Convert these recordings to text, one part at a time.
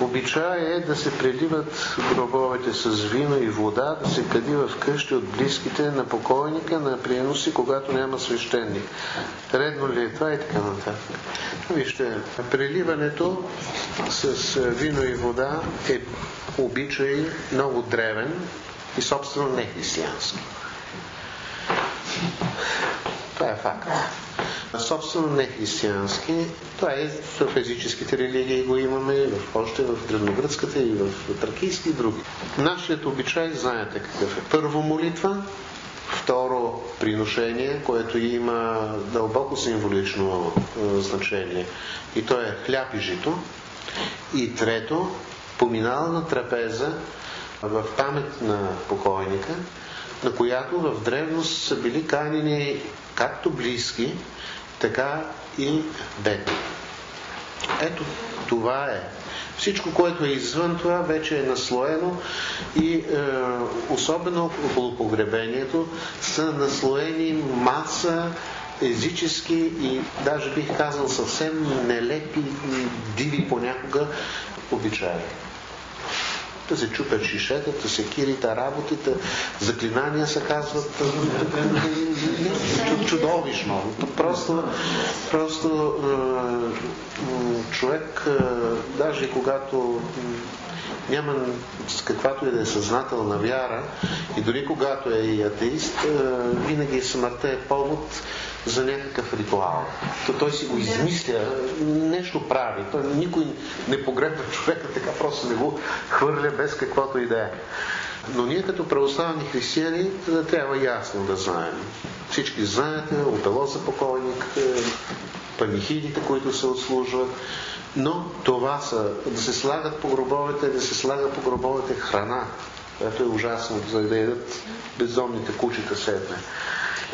Обичай е да се преливат гробовете с вино и вода, да се кади в къщи от близките на покойника, на приноси, когато няма свещеник. Редно ли е това и така нататък? Вижте, преливането с вино и вода е обичай много древен и собствено не християнски. Това е факт собствено не християнски. Това е в езическите религии го имаме, в, още в древногръцката и в тракийски и други. Нашият обичай, знаете какъв е. Първо молитва, второ приношение, което има дълбоко символично е, значение. И то е хляб и жито. И трето, поминална трапеза в памет на покойника, на която в древност са били канени както близки, така и бедни. Ето това е. Всичко, което е извън това, вече е наслоено и е, особено около погребението са наслоени маса езически и даже бих казал съвсем нелепи, диви понякога обичаи да се чупят шишетата, секирите, работите, заклинания се казват чудовищно. Просто, просто човек, даже когато няма с каквато и да е съзнателна вяра и дори когато е и атеист, винаги смъртта е повод за някакъв ритуал. То той си го измисля, нещо прави. Той никой не погребва човека, така просто не го хвърля без каквото и да е. Но ние като православни християни трябва ясно да знаем. Всички знаете, опело за покойник, е, панихидите, които се отслужват, но това са да се слагат по гробовете, да се слага по гробовете храна, което е ужасно, за да ядат бездомните кучета седне.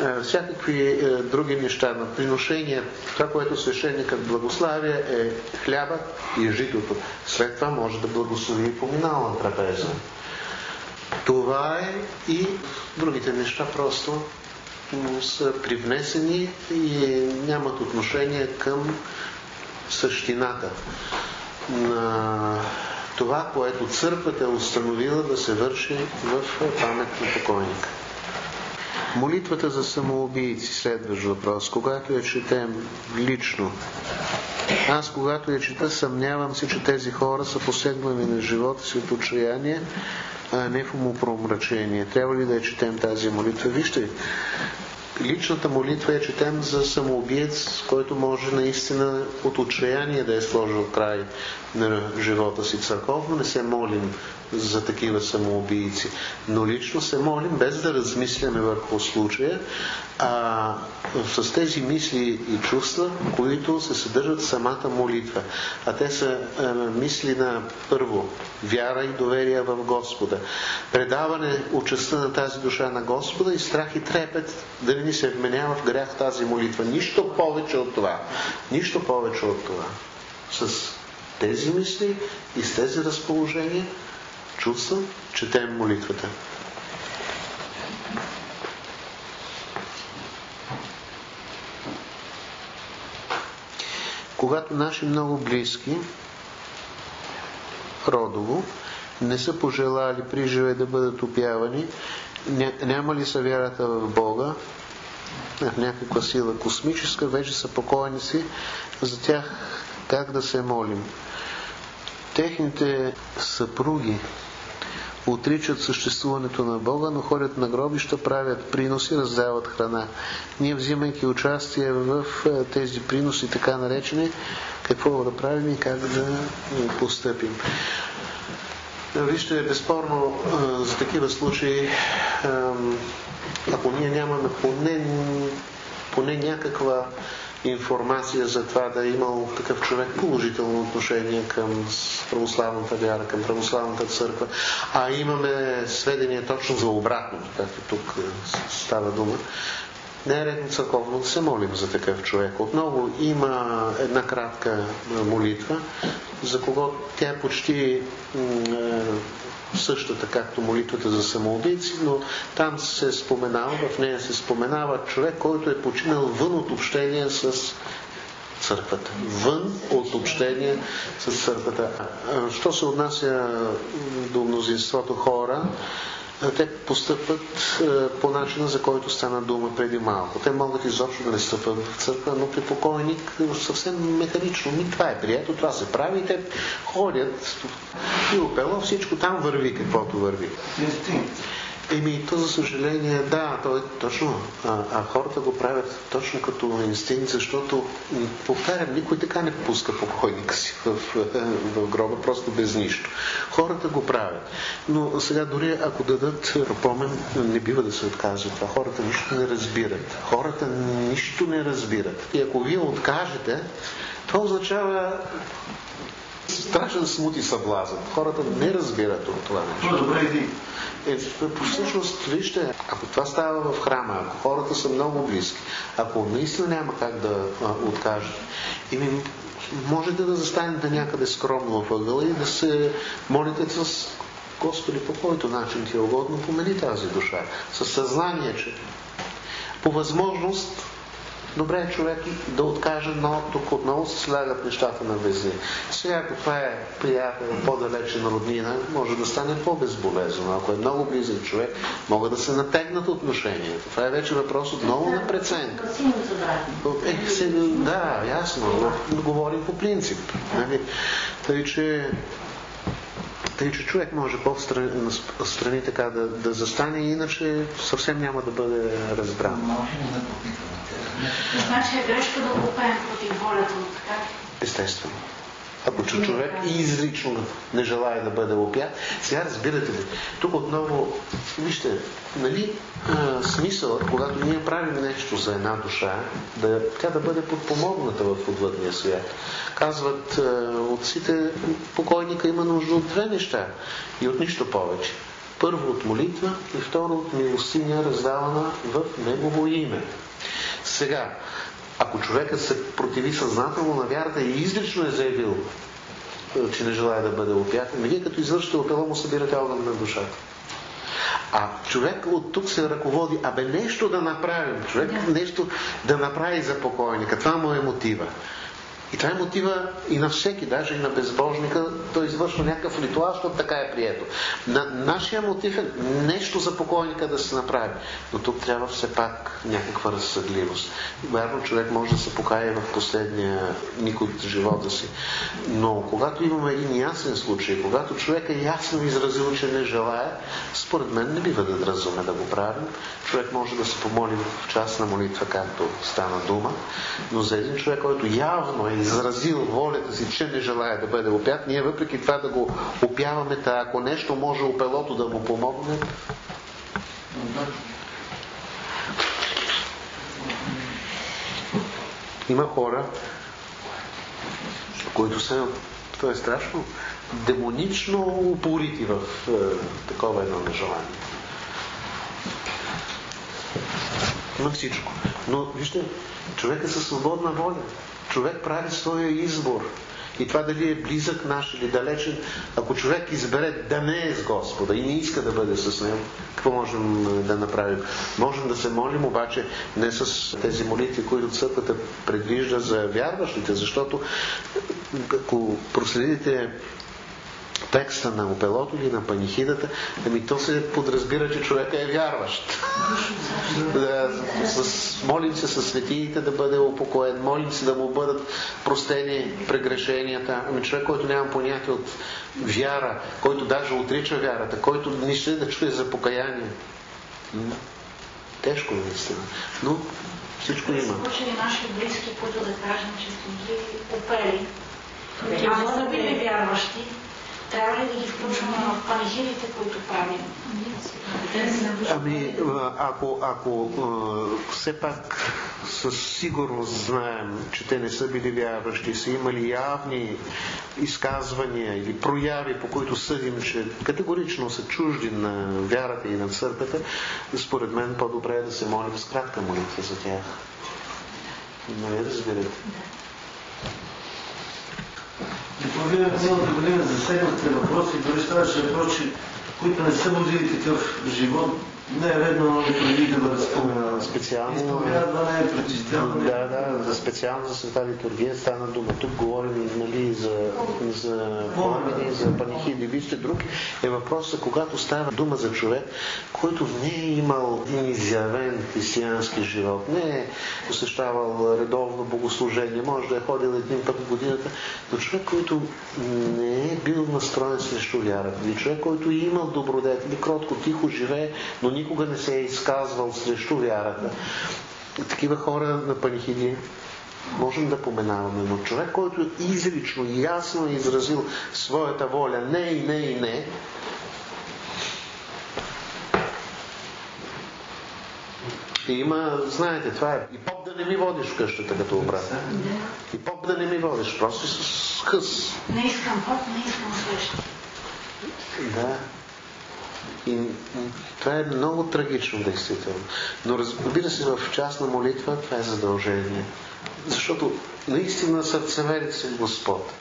Е, всякакви е, други неща на приношение. Това, което свещеникът благославя е хляба и житото. След това може да благослови и поминална трапеза. Това е и другите неща просто са привнесени и нямат отношение към същината на това, което църквата е установила да се върши в памет на покойника. Молитвата за самоубийци, следващ въпрос. Когато я четем лично, аз когато я чета, съмнявам се, че тези хора са посегнали на живота си от отчаяние, а не в умопромрачение. Трябва ли да я четем тази молитва? Вижте, личната молитва е четем за самоубиец, който може наистина от отчаяние да е сложил край на живота си. Църковно не се молим за такива самоубийци. Но лично се молим без да размисляме върху случая, а с тези мисли и чувства, които се съдържат самата молитва. А те са а, мисли на първо вяра и доверие в Господа, предаване участта на тази душа на Господа и страх и трепет да не ни се вменява в грях тази молитва. Нищо повече от това. Нищо повече от това. С тези мисли и с тези разположения чувства, четем молитвата. Когато наши много близки, родово, не са пожелали при живе да бъдат опявани, няма ли са вярата в Бога, в някаква сила космическа, вече са покойници, за тях как да се молим. Техните съпруги, отричат съществуването на Бога, но ходят на гробища, правят приноси, раздават храна. Ние, взимайки участие в е, тези приноси, така наречени, какво да правим и как да постъпим. Вижте, безспорно е, за такива случаи, ако ние нямаме поне, поне някаква информация за това да е имал такъв човек положително отношение към православната вяра, към православната църква, а имаме сведения точно за обратното, както тук е, става дума. Не е редно църковно да се молим за такъв човек. Отново има една кратка молитва, за кого тя е почти същата, както молитвата за самоубийци, но там се споменава, в нея се споменава човек, който е починал вън от общение с църквата. Вън от общение с църквата. Що се отнася до мнозинството хора, те постъпват по начина, за който стана дума преди малко. Те могат изобщо да не стъпват в църква, но при покойник съвсем механично. Ми това е прието, това се прави и те ходят и опело, всичко там върви каквото върви. Еми, то за съжаление, да, то е точно. А, а хората го правят точно като инстинкт, защото, повтарям, никой така не пуска покойника си в, в, в гроба, просто без нищо. Хората го правят. Но сега дори ако дадат помен, не бива да се отказва това. Хората нищо не разбират. Хората нищо не разбират. И ако вие откажете, това означава страшен смут и съблазън. Хората не разбират от това нещо. Добре, е, всъщност, вижте, ако това става в храма, ако хората са много близки, ако наистина няма как да а, откажат, ими можете да застанете някъде скромно в ъгъла и да се молите с Господи, по който начин ти е угодно, помени тази душа. Със съзнание, че по възможност добре е човек да откаже, но тук отново се слягат нещата на вези. Сега, ако това е приятел, по-далечен роднина, може да стане по-безболезно. Ако е много близък човек, могат да се натегнат отношенията. Това е вече въпрос отново на преценка. Е, се, да, ясно. Но говорим по принцип. Нали? Тъй, че тъй, че човек може по-страни така да, да застане, иначе съвсем няма да бъде разбран. Значи е грешка да го пеем против волята му, така Естествено. Ако човек изрично не желая да бъде опят, сега разбирате ли, тук отново, вижте, нали, смисъл, когато ние правим нещо за една душа, да, тя да бъде подпомогната в отвъдния свят. Казват отците, покойника има нужда от две неща и от нищо повече. Първо от молитва и второ от милостиня, раздавана в Негово име. Сега, ако човекът се противи съзнателно на вярата и изрично е заявил, е, че не желая да бъде опят, ами вие като извършите опела му събирате огън на душата. А човек от тук се ръководи, абе нещо да направим, човек нещо да направи за покойника. Това му е мотива. И това е мотива и на всеки, даже и на безбожника, той извършва някакъв ритуал, защото така е прието. На, нашия мотив е нещо за покойника да се направи. Но тук трябва все пак някаква разсъдливост. Вярно, човек може да се покае в последния миг от живота си. Но когато имаме един ясен случай, когато човек е ясно изразил, че не желая, според мен не бива да дразваме да го правим. Човек може да се помоли в частна молитва, както стана дума, но за един човек, който явно е изразил волята си, че не желая да бъде опят, ние въпреки това да го опяваме, та ако нещо може опелото да му помогне, има хора, които са, това е страшно, демонично упорити в е, такова едно нежелание. Има всичко. Но вижте, човек е със свободна воля човек прави своя избор. И това дали е близък наш или далечен, ако човек избере да не е с Господа и не иска да бъде с Него, какво можем да направим? Можем да се молим, обаче не с тези молитви, които църквата предвижда за вярващите, защото ако проследите текста на опелото или на панихидата, ами то се подразбира, че човека е вярващ. да, с, молим се със светиите да бъде упокоен, молим се да му бъдат простени прегрешенията. Ами човек, който няма понятие от вяра, който даже отрича вярата, който не ще да чуе за покаяние. Тежко наистина. Но всичко има. Случаи наши близки, които да кажем, че сме ги опели, Ама са били вярващи, трябва ли да ги включваме в панихидите, които правим? Ами, ако, ако все пак със сигурност знаем, че те не са били вярващи, са имали явни изказвания или прояви, по които съдим, че категорично са чужди на вярата и на църквата, според мен по-добре е да се молим с кратка молитва за тях. Нали разбирате? И време цялата година засегнахте въпроси, дори ставаше въпрос, че които не са водили такъв живот, не е редно преди да бъде споменано. Специално... Изповядване, пречистяване. Да, да, за специално за света литургия стана дума. Тук говорим нали, за, за пламени, за панихиди. Вижте, друг е въпросът, когато става дума за човек, който не е имал изявен християнски живот, не е посещавал редовно богослужение, може да е ходил един път в годината, но човек, който не е бил настроен срещу вярата, или човек, който е имал добродетели, кротко, тихо живее, но никога не се е изказвал срещу вярата. Такива хора на панихиди можем да поменаваме, но човек, който изрично и ясно е изразил своята воля, не и не и не, И има, знаете, това е и поп да не ми водиш в къщата като обрат. И поп да не ми водиш, просто с хъс. Не искам поп, не искам среща. Да. И това е много трагично, действително. Но разбира се, в частна молитва това е задължение. Защото наистина сърцеверец е Господ.